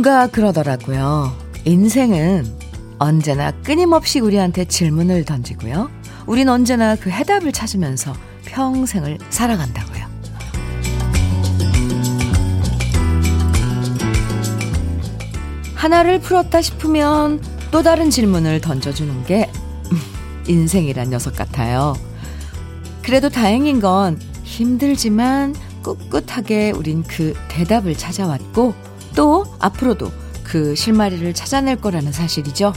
누군가 그러더라고요. 인생은 언제나 끊임없이 우리한테 질문을 던지고요. 우린 언제나 그 해답을 찾으면서 평생을 살아간다고요. 하나를 풀었다 싶으면 또 다른 질문을 던져주는 게 인생이란 녀석 같아요. 그래도 다행인 건 힘들지만 꿋꿋하게 우린 그 대답을 찾아왔고 또 앞으로도 그 실마리를 찾아낼 거라는 사실이죠.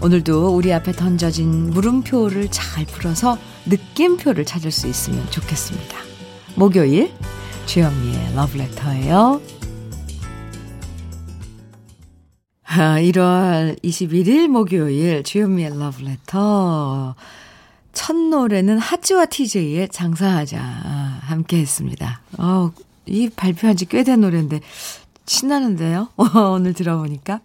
오늘도 우리 앞에 던져진 물음표를 잘 풀어서 느낌표를 찾을 수 있으면 좋겠습니다. 목요일 주현미의 러브레터예요. 아, 1월 21일 목요일 주현미의 러브레터 첫 노래는 하츠와 TJ의 장사하자 함께 했습니다. 어, 이 발표한 지 꽤 된 노래인데 신나는데요. 오늘 들어보니까.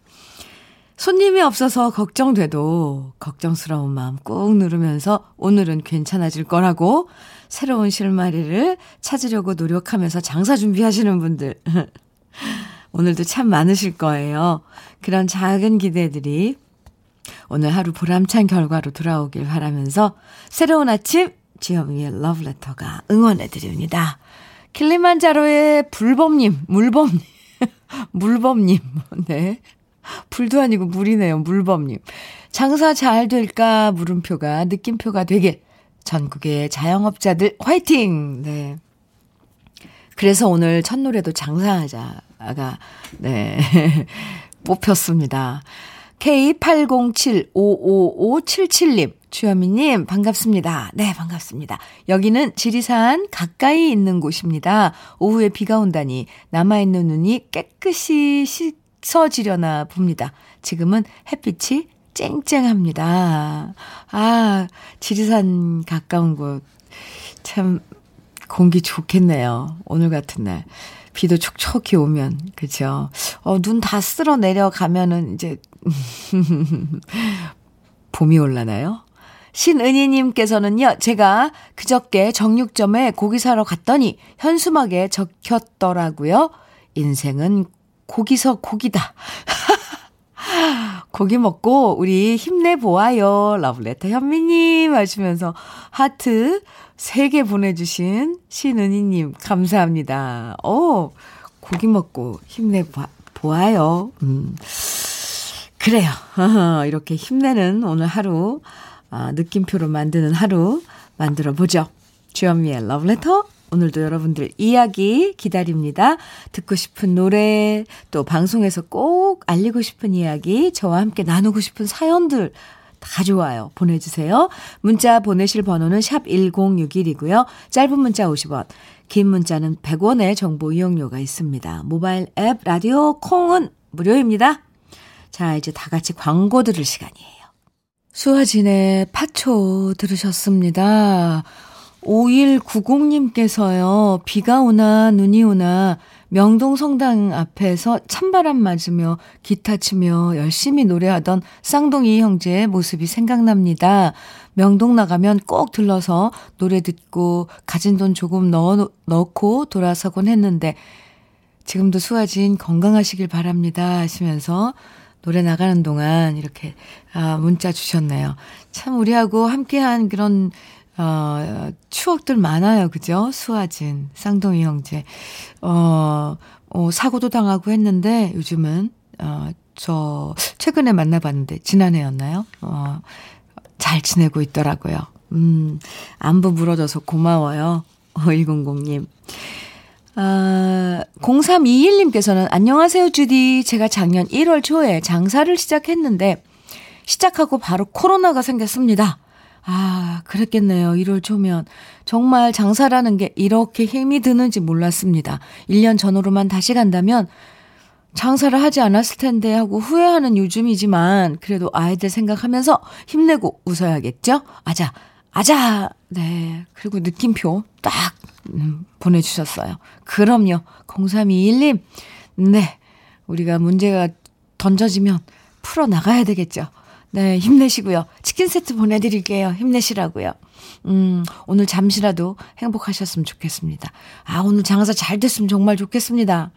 손님이 없어서 걱정돼도 걱정스러운 마음 꾹 누르면서 오늘은 괜찮아질 거라고 새로운 실마리를 찾으려고 노력하면서 장사 준비하시는 분들. 오늘도 참 많으실 거예요. 그런 작은 기대들이 오늘 하루 보람찬 결과로 돌아오길 바라면서 새로운 아침 지영이의 러브레터가 응원해드립니다. 킬리만자로의 불범님, 물범님, 물범님, 네. 불도 아니고 물이네요, 물범님. 장사 잘 될까 물음표가 느낌표가 되길. 전국의 자영업자들 화이팅! 네. 그래서 오늘 첫 노래도 장사하자가, 네. 뽑혔습니다. K80755577님, 주현미님, 반갑습니다. 네, 반갑습니다. 여기는 지리산 가까이 있는 곳입니다. 오후에 비가 온다니 남아있는 눈이 깨끗이 씻어지려나 봅니다. 지금은 햇빛이 쨍쨍합니다. 아, 지리산 가까운 곳. 참, 공기 좋겠네요. 오늘 같은 날. 비도 촉촉히 오면, 그죠? 어, 눈 다 쓸어 내려가면은 이제, 봄이 올라나요? 신은희님께서는요, 제가 그저께 정육점에 고기 사러 갔더니 현수막에 적혔더라고요. 인생은 고기서 고기다. 고기 먹고 우리 힘내보아요. 러브레터 현미님 하시면서 하트 3개 보내주신 신은희님 감사합니다. 오, 고기 먹고 힘내보아요. 음. 그래요. 이렇게 힘내는 오늘 하루, 아, 느낌표로 만드는 하루 만들어 보죠. 주현미의 러브레터. 오늘도 여러분들 이야기 기다립니다. 듣고 싶은 노래, 또 방송에서 꼭 알리고 싶은 이야기, 저와 함께 나누고 싶은 사연들 다 좋아요. 보내주세요. 문자 보내실 번호는 샵 1061이고요. 짧은 문자 50원, 긴 문자는 100원의 정보 이용료가 있습니다. 모바일 앱 라디오 콩은 무료입니다. 자, 이제 다 같이 광고 들을 시간이에요. 수아진의 파초 들으셨습니다. 5190님께서요, 비가 오나 눈이 오나 명동 성당 앞에서 찬바람 맞으며 기타 치며 열심히 노래하던 쌍둥이 형제의 모습이 생각납니다. 명동 나가면 꼭 들러서 노래 듣고 가진 돈 조금 넣어, 넣고 돌아서곤 했는데 지금도 수아진 건강하시길 바랍니다 하시면서 노래 나가는 동안 이렇게 아, 문자 주셨네요. 참 우리하고 함께한 그런 어, 추억들 많아요. 그죠? 수아진, 쌍둥이 형제. 어, 어, 사고도 당하고 했는데 요즘은 어, 저 최근에 만나봤는데 지난해였나요? 어, 잘 지내고 있더라고요. 음, 안부 물어줘서 고마워요. 5100님. 아, 0321님께서는 안녕하세요, 주디. 제가 작년 1월 초에 장사를 시작했는데 시작하고 바로 코로나가 생겼습니다. 아, 그랬겠네요. 1월 초면. 정말 장사라는 게 이렇게 힘이 드는지 몰랐습니다. 1년 전으로만 다시 간다면 장사를 하지 않았을 텐데 하고 후회하는 요즘이지만 그래도 아이들 생각하면서 힘내고 웃어야겠죠? 아자, 아자! 네. 그리고 느낌표 딱 음, 보내주셨어요. 그럼요. 0321님. 네. 우리가 문제가 던져지면 풀어나가야 되겠죠. 네. 힘내시고요. 치킨 세트 보내드릴게요. 힘내시라고요. 음, 오늘 잠시라도 행복하셨으면 좋겠습니다. 아, 오늘 장사 잘 됐으면 정말 좋겠습니다.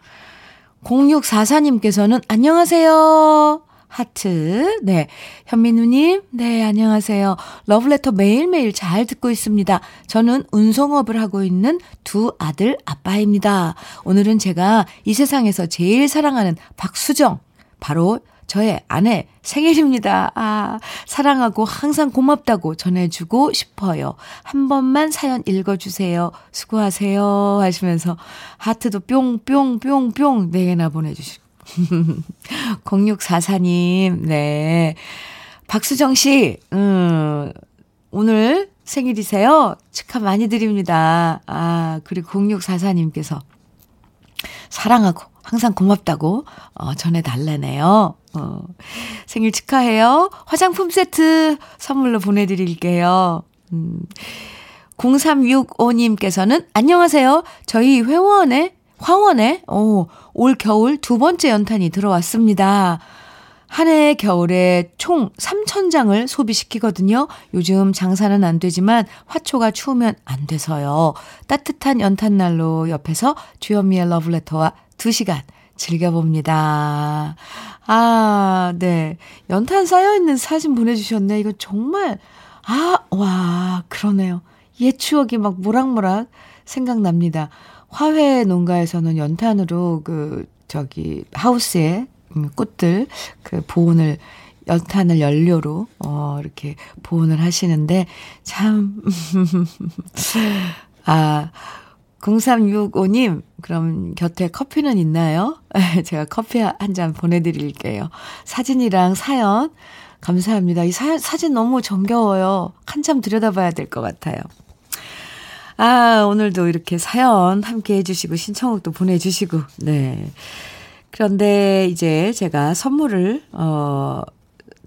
0644님께서는 안녕하세요. 하트. 네. 현민우님, 네, 안녕하세요. 러브레터 매일매일 잘 듣고 있습니다. 저는 운송업을 하고 있는 두 아들 아빠입니다. 오늘은 제가 이 세상에서 제일 사랑하는 박수정, 바로 저의 아내 생일입니다. 아, 사랑하고 항상 고맙다고 전해주고 싶어요. 한 번만 사연 읽어주세요. 수고하세요. 하시면서 하트도 뿅뿅뿅뿅 네 개나 보내주시고. 0644님, 네. 박수정 씨, 음, 오늘 생일이세요? 축하 많이 드립니다. 아, 그리고 0644님께서 사랑하고 항상 고맙다고 어, 전해달라네요. 어, 생일 축하해요. 화장품 세트 선물로 보내드릴게요. 음, 0365님께서는 안녕하세요. 저희 회원에 화원에 오, 올 겨울 두 번째 연탄이 들어왔습니다. 한 해 겨울에 총 3천장을 소비시키거든요. 요즘 장사는 안 되지만 화초가 추우면 안 돼서요. 따뜻한 연탄난로 옆에서 주현미의 러브레터와 2시간 즐겨봅니다. 아, 네. 연탄 쌓여있는 사진 보내주셨네. 이거 정말, 아, 와, 그러네요. 옛 추억이 막 모락모락 생각납니다. 화훼 농가에서는 연탄으로 그, 저기, 하우스에 음, 꽃들, 그 보온을, 연탄을 연료로, 어, 이렇게 보온을 하시는데, 참, 아, 0365님, 그럼 곁에 커피는 있나요? 제가 커피 한 잔 보내드릴게요. 사진이랑 사연, 감사합니다. 이 사, 사진 너무 정겨워요. 한참 들여다봐야 될 것 같아요. 아, 오늘도 이렇게 사연 함께 해주시고, 신청곡도 보내주시고, 네. 그런데 이제 제가 선물을, 어,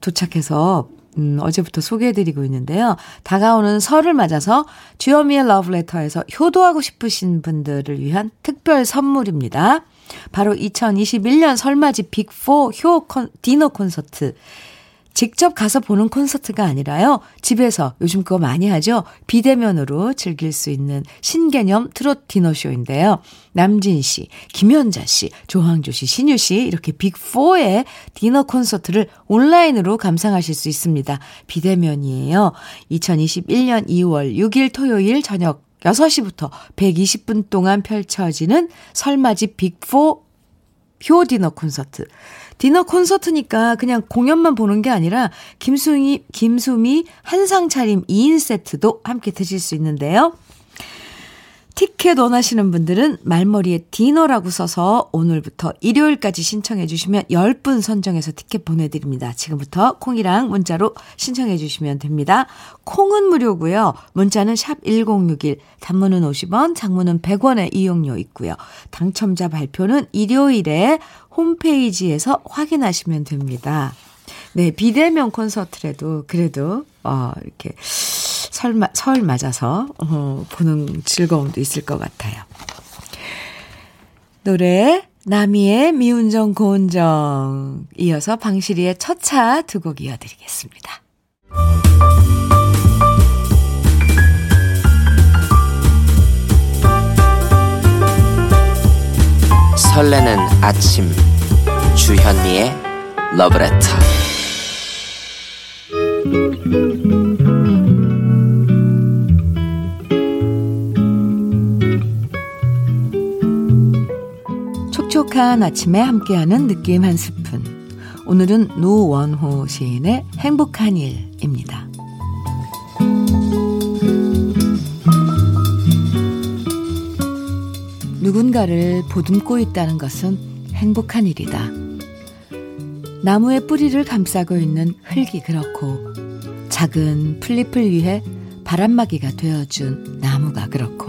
도착해서, 음, 어제부터 소개해드리고 있는데요. 다가오는 설을 맞아서 주여미의 러브레터에서 효도하고 싶으신 분들을 위한 특별 선물입니다. 바로 2021년 설맞이 빅4 효 콘, 디너 콘서트. 직접 가서 보는 콘서트가 아니라요. 집에서 요즘 그거 많이 하죠. 비대면으로 즐길 수 있는 신개념 트롯 디너쇼인데요. 남진 씨, 김현자 씨, 조항조 씨, 신유 씨 이렇게 빅4의 디너 콘서트를 온라인으로 감상하실 수 있습니다. 비대면이에요. 2021년 2월 6일 토요일 저녁 6시부터 120분 동안 펼쳐지는 설맞이 빅4 효 디너 콘서트. 디너 콘서트니까 그냥 공연만 보는 게 아니라 김수미, 김수미 한상 차림 2인 세트도 함께 드실 수 있는데요. 티켓 원하시는 분들은 말머리에 디너라고 써서 오늘부터 일요일까지 신청해 주시면 10분 선정해서 티켓 보내드립니다. 지금부터 콩이랑 문자로 신청해 주시면 됩니다. 콩은 무료고요. 문자는 샵 1061, 단문은 50원, 장문은 100원의 이용료 있고요. 당첨자 발표는 일요일에 홈페이지에서 확인하시면 됩니다. 네, 비대면 콘서트라도 그래도 어 이렇게 설, 설 맞아서 어, 보는 즐거움도 있을 것 같아요. 노래 나미의 미운정 고운정 이어서 방실이의 첫차 두 곡 이어드리겠습니다. 설레는 아침 주현미의 러브레터 촉촉한 아침에 함께하는 느낌 한 스푼. 오늘은 노원호 시인의 행복한 일입니다. 누군가를 보듬고 있다는 것은 행복한 일이다. 나무의 뿌리를 감싸고 있는 흙이 그렇고, 작은 풀잎을 위해 바람막이가 되어준 나무가 그렇고,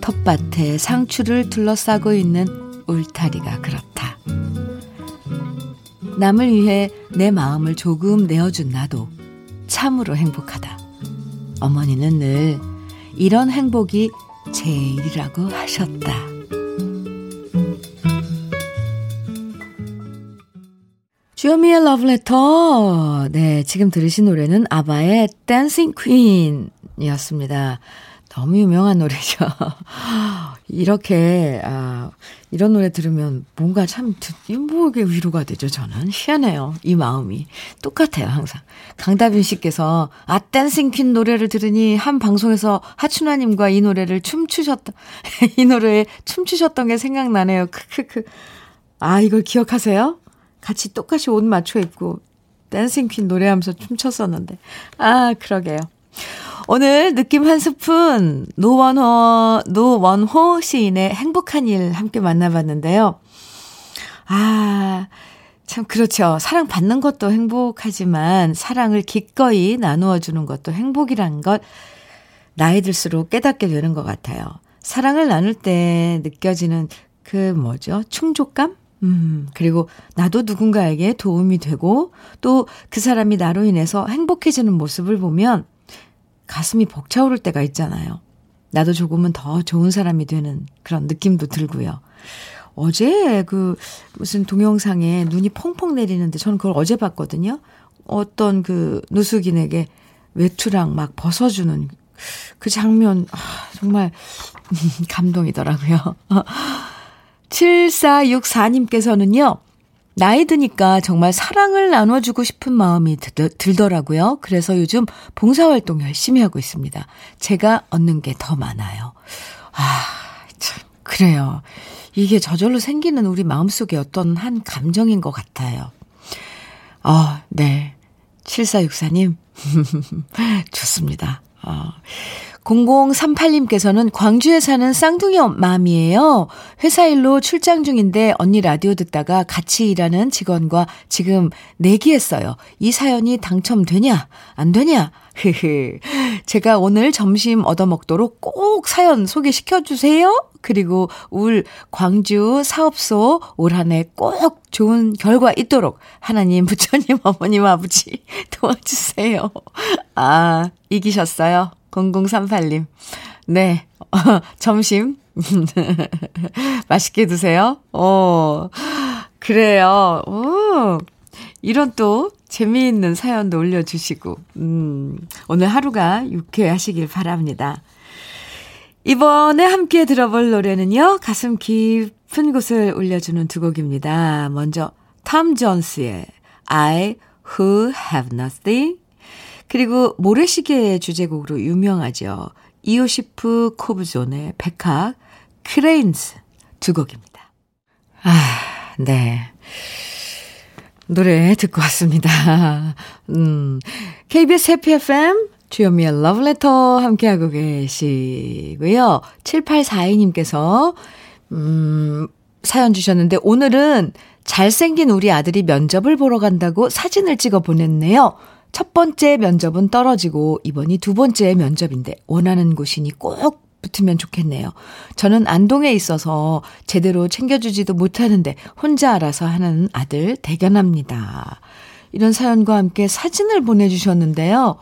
텃밭에 상추를 둘러싸고 있는 울타리가 그렇다. 남을 위해 내 마음을 조금 내어준 나도 참으로 행복하다. 어머니는 늘 이런 행복이 제일이라고 하셨다. 주요미의 러브레터. 네, 지금 들으신 노래는 아바의 댄싱 퀸이었습니다. 너무 유명한 노래죠. 이렇게, 아, 이런 노래 들으면 뭔가 참, 뭐게 위로가 되죠, 저는. 희한해요. 이 마음이. 똑같아요, 항상. 강다빈 씨께서, 아, Dancing Queen 노래를 들으니 한 방송에서 하춘화님과 이 노래를 춤추셨다, 이 노래에 춤추셨던 게 생각나네요. 크크크. 아, 이걸 기억하세요? 같이 똑같이 옷 맞춰 입고, Dancing Queen 노래하면서 춤췄었는데. 아, 그러게요. 오늘 느낌 한 스푼 노원호 노원호 시인의 행복한 일 함께 만나봤는데요. 아, 참 그렇죠. 사랑 받는 것도 행복하지만 사랑을 기꺼이 나누어 주는 것도 행복이란 것 나이 들수록 깨닫게 되는 것 같아요. 사랑을 나눌 때 느껴지는 그 뭐죠? 충족감? 음, 그리고 나도 누군가에게 도움이 되고 또 그 사람이 나로 인해서 행복해지는 모습을 보면 가슴이 벅차오를 때가 있잖아요. 나도 조금은 더 좋은 사람이 되는 그런 느낌도 들고요. 어제 그 무슨 동영상에 눈이 펑펑 내리는데 저는 그걸 어제 봤거든요. 어떤 그 누수긴에게 외투랑 막 벗어주는 그 장면, 아, 정말 감동이더라고요. 7464님께서는요, 나이 드니까 정말 사랑을 나눠주고 싶은 마음이 들더라고요. 그래서 요즘 봉사활동 열심히 하고 있습니다. 제가 얻는 게 더 많아요. 아, 참, 그래요. 이게 저절로 생기는 우리 마음속에 어떤 한 감정인 것 같아요. 아, 네. 7464님. 좋습니다. 어. 0038님께서는 광주에 사는 쌍둥이 맘이에요. 회사 일로 출장 중인데 언니 라디오 듣다가 같이 일하는 직원과 지금 내기했어요. 이 사연이 당첨되냐? 안 되냐? 흐흐. 제가 오늘 점심 얻어먹도록 꼭 사연 소개시켜 주세요. 그리고 울 광주 사업소 올 한 해 꼭 좋은 결과 있도록 하나님, 부처님, 어머님, 아버지 도와주세요. 아, 이기셨어요. 0038님. 네. 점심. 맛있게 드세요. 어, 그래요. 오, 이런 또 재미있는 사연도 올려주시고, 음, 오늘 하루가 유쾌하시길 바랍니다. 이번에 함께 들어볼 노래는요, 가슴 깊은 곳을 울려주는 두 곡입니다. 먼저, 탐 존스의 I Who Have Nothing 그리고 모래시계의 주제곡으로 유명하죠. 이오시프 코브존의 백학 Cranes 두 곡입니다. 아, 네. 노래 듣고 왔습니다. 음, KBS 해피 FM 주현미의 러브레터 함께하고 계시고요. 7842님께서 음, 사연 주셨는데 오늘은 잘생긴 우리 아들이 면접을 보러 간다고 사진을 찍어 보냈네요. 첫 번째 면접은 떨어지고 이번이 두 번째 면접인데 원하는 곳이니 꼭 붙으면 좋겠네요. 저는 안동에 있어서 제대로 챙겨주지도 못하는데 혼자 알아서 하는 아들 대견합니다. 이런 사연과 함께 사진을 보내주셨는데요.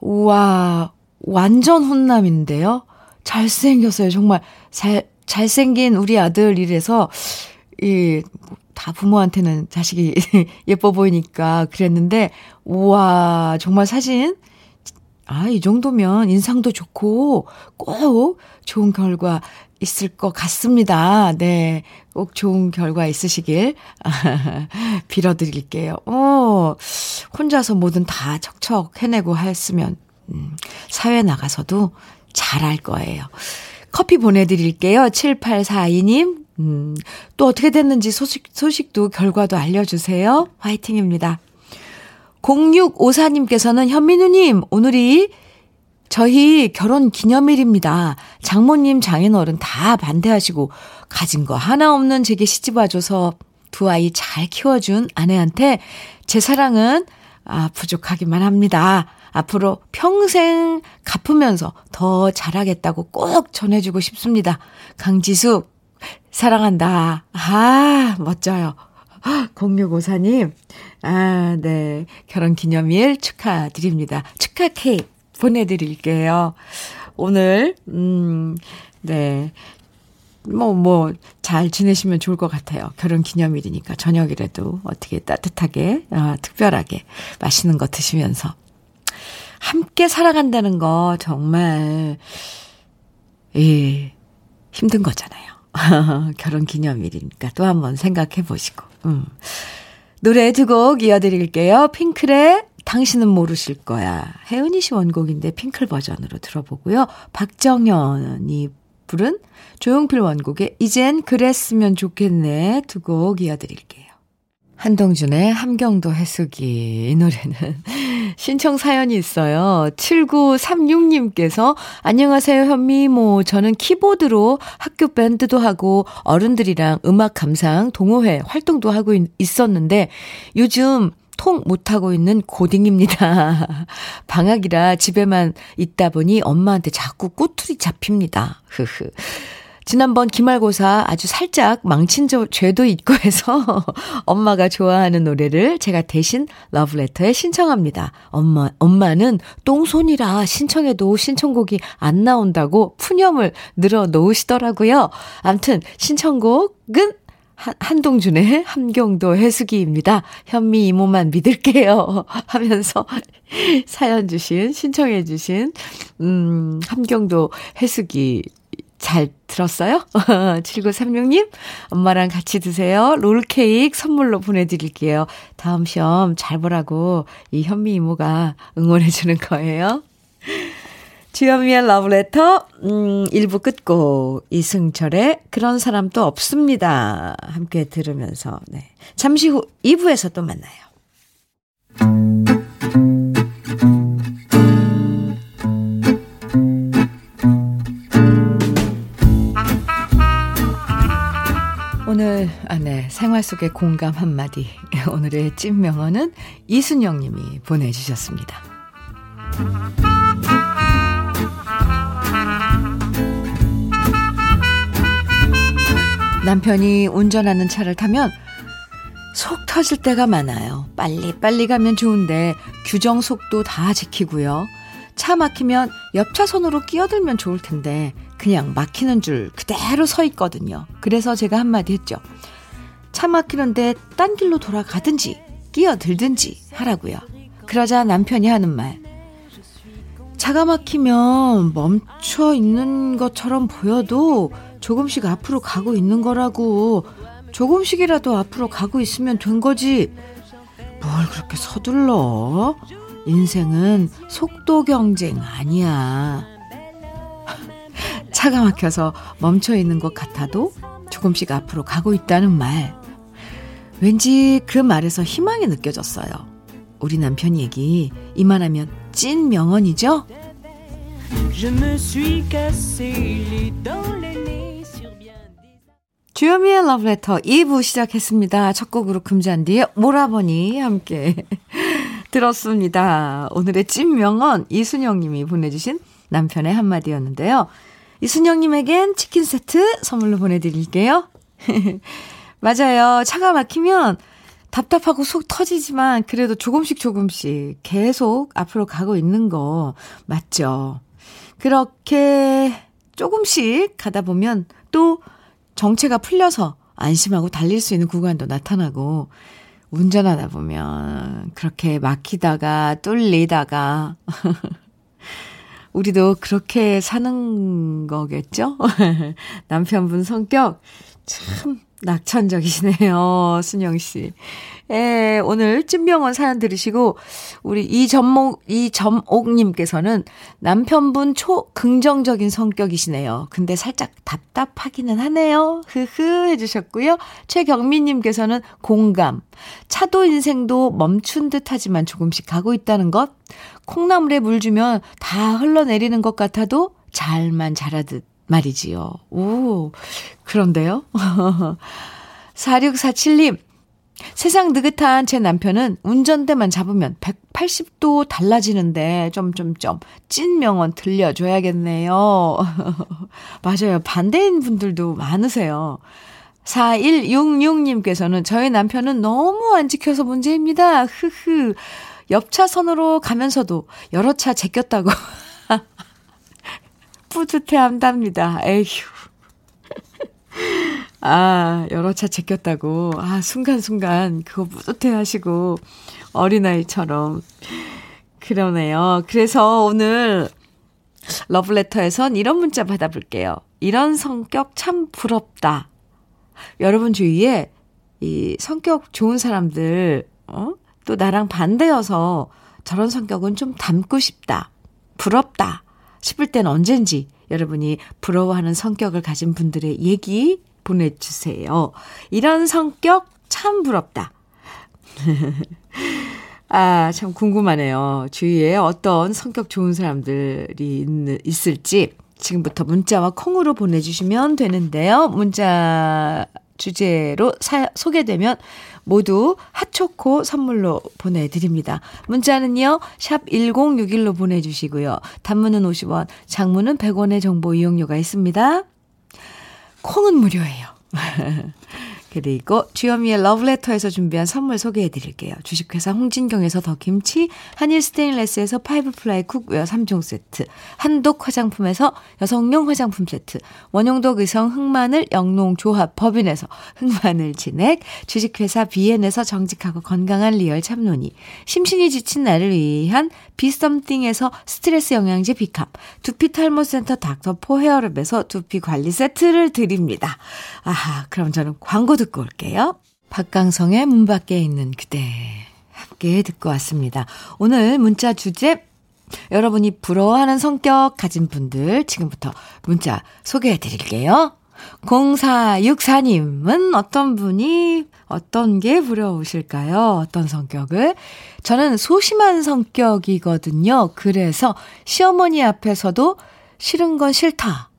우와, 완전 훈남인데요. 잘생겼어요. 정말 잘, 잘생긴 우리 아들 이래서, 이, 다 부모한테는 자식이 예뻐 보이니까 그랬는데, 우와, 정말 사진, 아, 이 정도면 인상도 좋고 꼭 좋은 결과 있을 것 같습니다. 네. 꼭 좋은 결과 있으시길 빌어드릴게요. 어, 혼자서 뭐든 다 척척 해내고 했으면, 음, 사회 나가서도 잘할 거예요. 커피 보내드릴게요. 7842님. 음, 또 어떻게 됐는지 소식, 소식도 결과도 알려주세요. 화이팅입니다. 0654님께서는 현민우님, 오늘이 저희 결혼 기념일입니다. 장모님, 장인어른 다 반대하시고 가진 거 하나 없는 제게 시집 와줘서 두 아이 잘 키워준 아내한테 제 사랑은 아, 부족하기만 합니다. 앞으로 평생 갚으면서 더 잘하겠다고 꼭 전해주고 싶습니다. 강지수, 사랑한다. 아, 멋져요. 0654님, 아, 네. 결혼 기념일 축하드립니다. 축하 케이크 보내드릴게요. 오늘, 음, 네. 뭐, 뭐, 잘 지내시면 좋을 것 같아요. 결혼 기념일이니까 저녁이라도 어떻게 따뜻하게, 아, 특별하게 맛있는 거 드시면서. 함께 살아간다는 거 정말, 예, 힘든 거잖아요. 결혼 기념일이니까 또 한번 생각해 보시고. 음. 노래 두 곡 이어드릴게요. 핑클의 당신은 모르실 거야. 혜은이 씨 원곡인데 핑클 버전으로 들어보고요. 박정현이 부른 조용필 원곡의 이젠 그랬으면 좋겠네 두 곡 이어드릴게요. 한동준의 함경도 해수기. 이 노래는 신청 사연이 있어요. 7936님께서 안녕하세요 현미모. 저는 키보드로 학교 밴드도 하고 어른들이랑 음악 감상 동호회 활동도 하고 있었는데 요즘 통 못하고 있는 고딩입니다. 방학이라 집에만 있다 보니 엄마한테 자꾸 꼬투리 잡힙니다. 흐흐. 지난번 기말고사 아주 살짝 망친 죄도 있고 해서 엄마가 좋아하는 노래를 제가 대신 러브레터에 신청합니다. 엄마, 엄마는 똥손이라 신청해도 신청곡이 안 나온다고 푸념을 늘어 놓으시더라고요. 암튼 신청곡은 한, 한동준의 함경도 해수기입니다. 현미 이모만 믿을게요. 하면서 사연 주신, 신청해 주신, 음, 함경도 해수기 잘 들었어요? 7936님, 엄마랑 같이 드세요. 롤케이크 선물로 보내드릴게요. 다음 시험 잘 보라고 이 현미 이모가 응원해주는 거예요. 주현미의 러브레터, 음, 1부 끝곡, 이승철의 그런 사람도 없습니다. 함께 들으면서, 네. 잠시 후 2부에서 또 만나요. 오늘, 아, 네. 생활 속의 공감 한마디. 오늘의 찐 명언은 이순영 님이 보내주셨습니다. 남편이 운전하는 차를 타면 속 터질 때가 많아요. 빨리 빨리 가면 좋은데 규정 속도 다 지키고요. 차 막히면 옆 차선으로 끼어들면 좋을 텐데 그냥 막히는 줄 그대로 서 있거든요. 그래서 제가 한마디 했죠. 차 막히는데 딴 길로 돌아가든지 끼어들든지 하라고요. 그러자 남편이 하는 말. 차가 막히면 멈춰 있는 것처럼 보여도 조금씩 앞으로 가고 있는 거라고. 조금씩이라도 앞으로 가고 있으면 된 거지. 뭘 그렇게 서둘러? 인생은 속도 경쟁 아니야. 차가 막혀서 멈춰 있는 것 같아도 조금씩 앞으로 가고 있다는 말. 왠지 그 말에서 희망이 느껴졌어요. 우리 남편 얘기 이만하면 찐 명언이죠? 주요미의 러브레터 2부 시작했습니다. 첫 곡으로 금잔디의 모라버니 함께 들었습니다. 오늘의 찐 명언 이순영 님이 보내주신 남편의 한마디였는데요. 이순영님에겐 치킨 세트 선물로 보내드릴게요. 맞아요. 차가 막히면 답답하고 속 터지지만 그래도 조금씩 조금씩 계속 앞으로 가고 있는 거 맞죠? 그렇게 조금씩 가다 보면 또 정체가 풀려서 안심하고 달릴 수 있는 구간도 나타나고 운전하다 보면 그렇게 막히다가 뚫리다가 우리도 그렇게 사는 거겠죠? 남편분 성격 참 낙천적이시네요, 순영 씨. 예, 오늘 찐병원 사연 들으시고, 우리 이점목, 이점옥님께서는 남편분 초 긍정적인 성격이시네요. 근데 살짝 답답하기는 하네요. 흐흐 해주셨고요. 최경민님께서는 공감. 차도 인생도 멈춘 듯 하지만 조금씩 가고 있다는 것. 콩나물에 물 주면 다 흘러내리는 것 같아도 잘만 자라듯 말이지요. 오, 그런데요? 4647님, 세상 느긋한 제 남편은 운전대만 잡으면 180도 달라지는데, 점점점, 찐 명언 들려줘야겠네요. 맞아요. 반대인 분들도 많으세요. 4166님께서는 저희 남편은 너무 안 지켜서 문제입니다. 흐흐. 옆차 선으로 가면서도 여러 차 제꼈다고. 뿌듯해 한답니다. 에휴. 아, 여러 차 제꼈다고. 아, 순간순간 그거 뿌듯해 하시고, 어린아이처럼. 그러네요. 그래서 오늘 러브레터에선 이런 문자 받아볼게요. 이런 성격 참 부럽다. 여러분 주위에 이 성격 좋은 사람들, 어? 또 나랑 반대여서 저런 성격은 좀 닮고 싶다. 부럽다. 싶을 땐 언젠지 여러분이 부러워하는 성격을 가진 분들의 얘기 보내주세요. 이런 성격 참 부럽다. 아, 참 궁금하네요. 주위에 어떤 성격 좋은 사람들이 있, 있을지 지금부터 문자와 콩으로 보내주시면 되는데요. 문자 주제로 사, 소개되면 모두 핫초코 선물로 보내드립니다. 문자는요, 샵 1061로 보내주시고요. 단문은 50원, 장문은 100원의 정보 이용료가 있습니다. 콩은 무료예요. 그리고 주현미의 러브레터에서 준비한 선물 소개해 드릴게요. 주식회사 홍진경에서 더 김치, 한일 스테인레스에서 five ply cookware 3종 세트, 한독 화장품에서 여성용 화장품 세트, 원용덕 의성 흑마늘 영농조합 법인에서 흑마늘 진액, 주식회사 비엔에서 정직하고 건강한 real 참노니, 심신이 지친 나를 위한 Be Something에서 스트레스 영양제 비캅, 두피 탈모 센터 닥터포 헤어랩에서 두피 관리 세트를 드립니다. 아하, 그럼 저는 광고 듣고 올게요. 박강성의 문 밖에 있는 그대. 함께 듣고 왔습니다. 오늘 문자 주제, 여러분이 부러워하는 성격 가진 분들 지금부터 문자 소개해 드릴게요. 0464님은 어떤 분이 어떤 게 부러우실까요? 어떤 성격을? 저는 소심한 성격이거든요. 그래서 시어머니 앞에서도 싫은 건 싫다.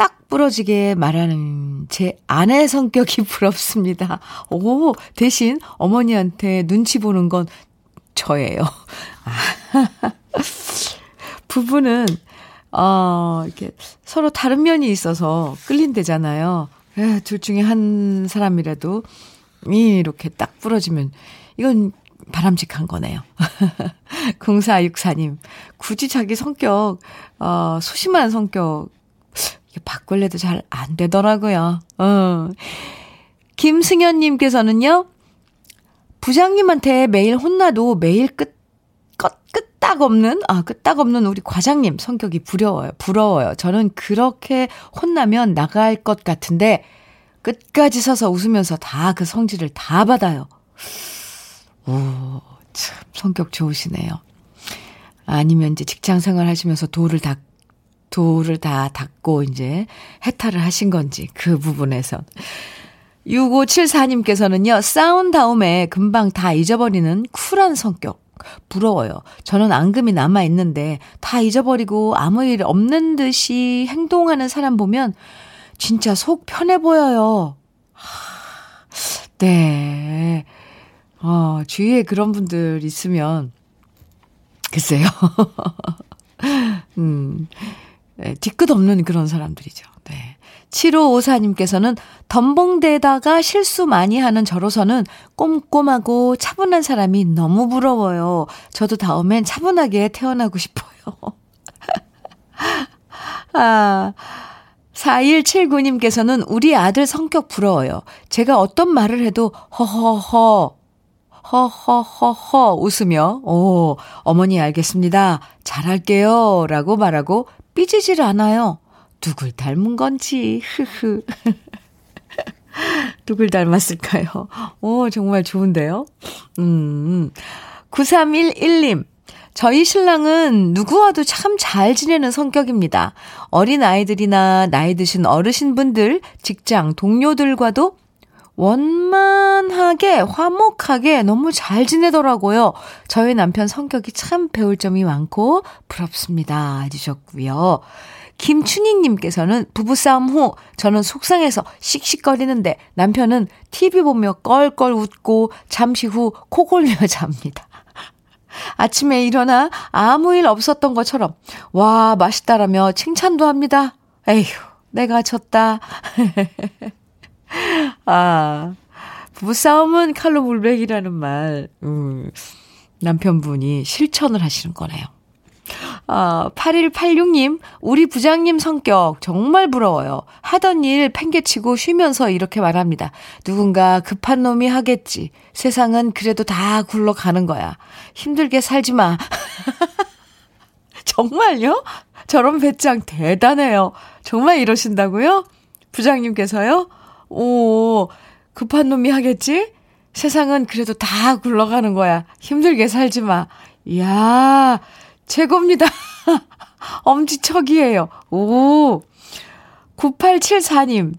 딱 부러지게 말하는 제 아내 성격이 부럽습니다. 오, 대신 어머니한테 눈치 보는 건 저예요. 부부는, 어, 이렇게 서로 다른 면이 있어서 끌린대잖아요. 에, 둘 중에 한 사람이라도 이렇게 딱 부러지면 이건 바람직한 거네요. 0464님, 굳이 자기 성격, 어, 소심한 성격, 이게 바꿀래도 잘 안 되더라고요. 어. 김승현님께서는요, 부장님한테 매일 혼나도 매일 끝, 끝, 끄딱 없는, 아, 끄딱 없는 우리 과장님 성격이 부러워요. 부러워요. 저는 그렇게 혼나면 나갈 것 같은데, 끝까지 서서 웃으면서 다 그 성질을 다 받아요. 오, 참, 성격 좋으시네요. 아니면 이제 직장 생활 하시면서 도를 다, 도를 다 닦고 이제 해탈을 하신 건지, 그 부분에서. 6574님께서는요, 싸운 다음에 금방 다 잊어버리는 쿨한 성격. 부러워요. 저는 앙금이 남아있는데 다 잊어버리고 아무 일 없는 듯이 행동하는 사람 보면 진짜 속 편해 보여요. 네. 어, 주위에 그런 분들 있으면, 글쎄요. 음, 네, 뒤끝 없는 그런 사람들이죠. 네. 7554님께서는 덤벙대다가 실수 많이 하는 저로서는 꼼꼼하고 차분한 사람이 너무 부러워요. 저도 다음엔 차분하게 태어나고 싶어요. 아, 4179님께서는 우리 아들 성격 부러워요. 제가 어떤 말을 해도 허허허, 허허허허 웃으며, 오, 어머니 알겠습니다. 잘할게요. 라고 말하고 삐지질 않아요. 누굴 닮은 건지, 흐흐. 누굴 닮았을까요? 오, 정말 좋은데요? 음, 9311님. 저희 신랑은 누구와도 참 잘 지내는 성격입니다. 어린 아이들이나 나이 드신 어르신분들, 직장 동료들과도 원만하게, 화목하게 너무 잘 지내더라고요. 저희 남편 성격이 참 배울 점이 많고 부럽습니다. 해주셨고요. 김춘희님께서는 부부싸움 후 저는 속상해서 씩씩거리는데 남편은 TV 보며 껄껄 웃고 잠시 후 코 골며 잡니다. 아침에 일어나 아무 일 없었던 것처럼 와 맛있다라며 칭찬도 합니다. 에휴 내가 졌다. 아 부부싸움은 칼로 물백이라는 말 음, 남편분이 실천을 하시는 거네요. 아, 8186님, 우리 부장님 성격 정말 부러워요. 하던 일 팽개치고 쉬면서 이렇게 말합니다. 누군가 급한 놈이 하겠지. 세상은 그래도 다 굴러가는 거야. 힘들게 살지 마. 정말요? 저런 배짱 대단해요. 정말 이러신다고요? 부장님께서요? 오, 급한 놈이 하겠지? 세상은 그래도 다 굴러가는 거야. 힘들게 살지 마. 이야, 최고입니다. 엄지척이에요. 오. 9874님.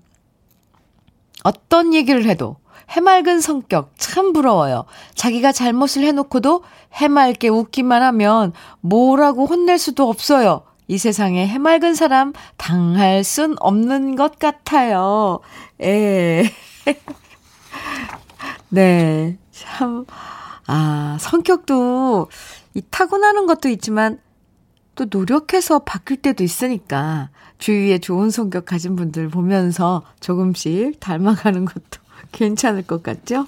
어떤 얘기를 해도 해맑은 성격 참 부러워요. 자기가 잘못을 해놓고도 해맑게 웃기만 하면 뭐라고 혼낼 수도 없어요. 이 세상에 해맑은 사람 당할 순 없는 것 같아요. 에. 네. 참, 아, 성격도 이 타고나는 것도 있지만 또 노력해서 바뀔 때도 있으니까 주위에 좋은 성격 가진 분들 보면서 조금씩 닮아가는 것도 괜찮을 것 같죠?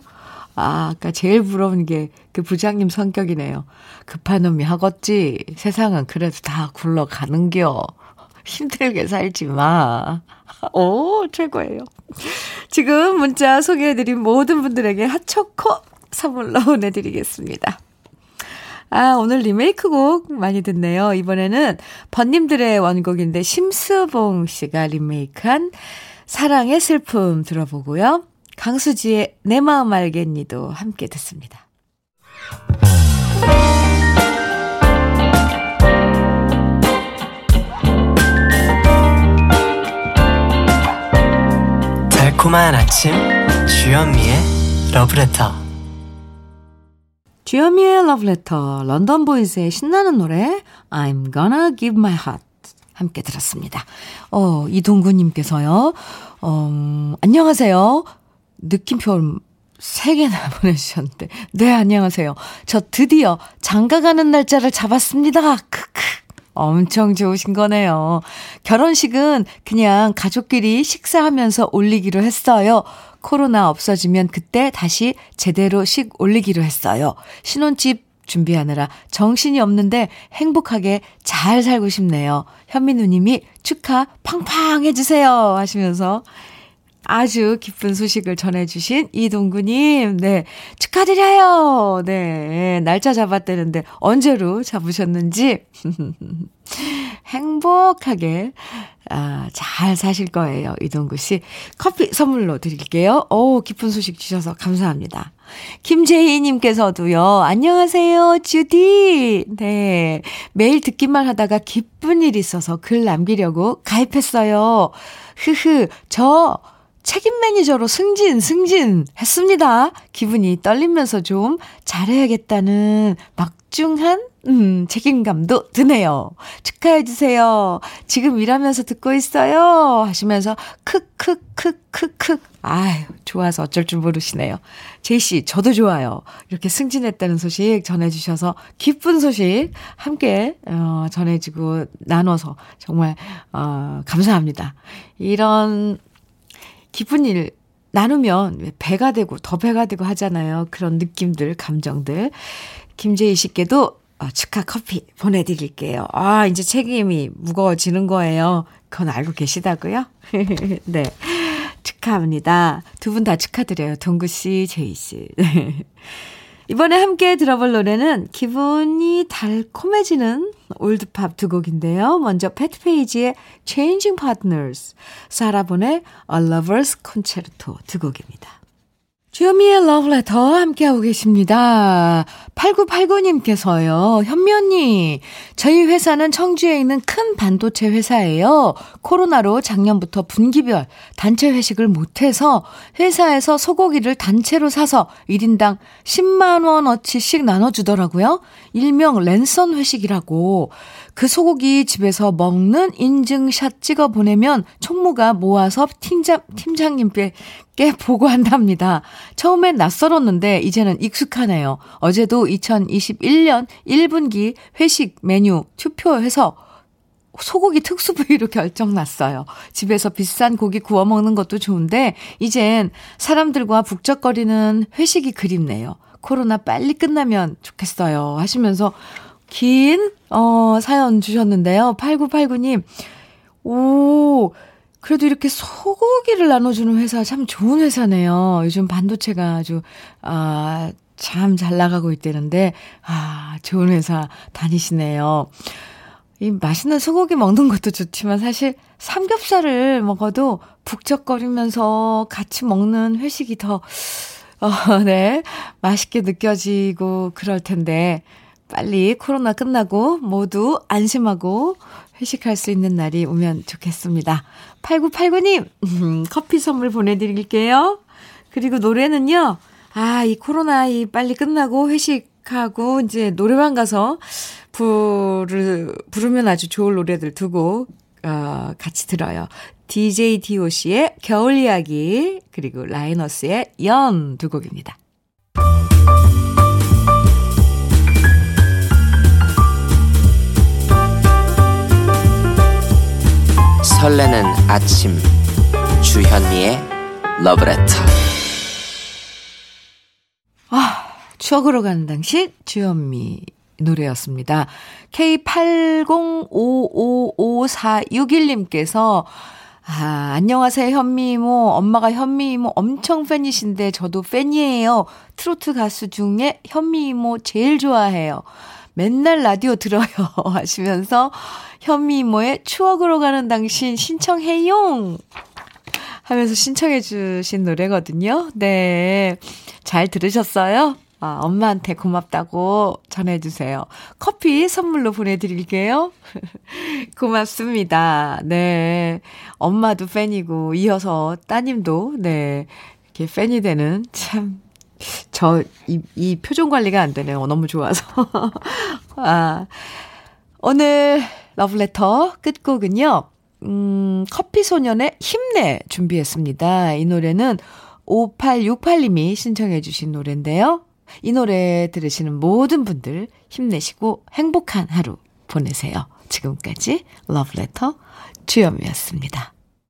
아, 아까 제일 부러운 게 그 부장님 성격이네요. 급한 놈이 하겠지. 세상은 그래도 다 굴러가는겨. 힘들게 살지 마. 오, 최고예요. 지금 문자 소개해드린 모든 분들에게 핫초코 선물로 보내드리겠습니다. 아, 오늘 리메이크 곡 많이 듣네요. 이번에는 번님들의 원곡인데 심수봉 씨가 리메이크한 사랑의 슬픔 들어보고요. 강수지의 내 마음 알겠니도 함께 듣습니다. 달콤한 아침 주현미의 러브레터 주현미의 러브레터 런던 보이즈의 신나는 노래 I'm gonna give my heart 함께 들었습니다. 어, 이동구님께서요. 어, 안녕하세요. 느낌표 3개나 보내주셨는데. 네, 안녕하세요. 저 드디어 장가 가는 날짜를 잡았습니다. 크크. 엄청 좋으신 거네요. 결혼식은 그냥 가족끼리 식사하면서 올리기로 했어요. 코로나 없어지면 그때 다시 제대로 식 올리기로 했어요. 신혼집 준비하느라 정신이 없는데 행복하게 잘 살고 싶네요. 현미 누님이 축하 팡팡 해주세요. 하시면서 아주 기쁜 소식을 전해주신 이동구님, 네, 축하드려요. 네, 날짜 잡았다는데 언제로 잡으셨는지 행복하게 아, 잘 사실 거예요. 이동구 씨. 커피 선물로 드릴게요. 오, 기쁜 소식 주셔서 감사합니다. 김재희님께서도요, 안녕하세요, 주디. 네. 매일 듣기만 하다가 기쁜 일 있어서 글 남기려고 가입했어요. 흐흐, 저 책임 매니저로 승진, 승진 했습니다. 기분이 떨리면서 좀 잘해야겠다는 막중한 음, 책임감도 드네요. 축하해주세요. 지금 일하면서 듣고 있어요. 하시면서, 크크크크크. 아유, 좋아서 어쩔 줄 모르시네요. 제이씨, 저도 좋아요. 이렇게 승진했다는 소식 전해주셔서, 기쁜 소식 함께, 어, 전해주고, 나눠서, 정말, 어, 감사합니다. 이런 기쁜 일 나누면 배가 되고 더 배가 되고 하잖아요. 그런 느낌들, 감정들. 김재희 씨께도 어, 축하 커피 보내드릴게요. 아, 이제 책임이 무거워지는 거예요. 그건 알고 계시다고요? 네. 축하합니다. 두 분 다 축하드려요. 동구 씨, 제이 씨. 이번에 함께 들어볼 노래는 기분이 달콤해지는 올드팝 두 곡인데요. 먼저 패트페이지의 Changing Partners, 사라본의 A Lover's Concerto 두 곡입니다. 주요미의 러브레터 함께하고 계십니다. 8989님께서요, 현미 언니, 저희 회사는 청주에 있는 큰 반도체 회사예요. 코로나로 작년부터 분기별 단체 회식을 못해서 회사에서 소고기를 단체로 사서 1인당 10만원어치씩 나눠주더라고요. 일명 랜선 회식이라고. 그 소고기 집에서 먹는 인증샷 찍어 보내면 총무가 모아서 팀장, 팀장님께 보고한답니다. 처음엔 낯설었는데 이제는 익숙하네요. 어제도 2021년 1분기 회식 메뉴 투표해서 소고기 특수 부위로 결정났어요. 집에서 비싼 고기 구워 먹는 것도 좋은데 이젠 사람들과 북적거리는 회식이 그립네요. 코로나 빨리 끝나면 좋겠어요. 하시면서 긴, 어, 사연 주셨는데요. 8989님. 오, 그래도 이렇게 소고기를 나눠주는 회사 참 좋은 회사네요. 요즘 반도체가 아주, 아, 참 잘 나가고 있다는데, 아, 좋은 회사 다니시네요. 이 맛있는 소고기 먹는 것도 좋지만 사실 삼겹살을 먹어도 북적거리면서 같이 먹는 회식이 더, 어, 네, 맛있게 느껴지고 그럴 텐데, 빨리 코로나 끝나고 모두 안심하고 회식할 수 있는 날이 오면 좋겠습니다. 8989님, 음, 커피 선물 보내드릴게요. 그리고 노래는요, 아, 이 코로나 이 빨리 끝나고 회식하고 이제 노래방 가서 부르, 부르면 아주 좋을 노래들 두고, 어, 같이 들어요. DJ DOC의 겨울 이야기, 그리고 라이너스의 연 두 곡입니다. 설레는 아침 주현미의 러브레터 아, 추억으로 가는 당신 주현미 노래였습니다. K80555461님께서 아, 안녕하세요, 현미 이모. 엄마가 현미 이모 엄청 팬이신데 저도 팬이에요. 트로트 가수 중에 현미 이모 제일 좋아해요. 맨날 라디오 들어요. 하시면서 현미 이모의 추억으로 가는 당신 신청해용! 하면서 신청해 주신 노래거든요. 네. 잘 들으셨어요? 아, 엄마한테 고맙다고 전해주세요. 커피 선물로 보내드릴게요. 고맙습니다. 네. 엄마도 팬이고, 이어서 따님도, 네. 이렇게 팬이 되는 참, 저, 이, 이 표정 관리가 안 되네요. 너무 좋아서. 아, 오늘 러브레터 끝곡은요. 음, 커피소년의 힘내 준비했습니다. 이 노래는 5868님이 신청해 주신 노래인데요. 이 노래 들으시는 모든 분들 힘내시고 행복한 하루 보내세요. 지금까지 러브레터 주현미였습니다.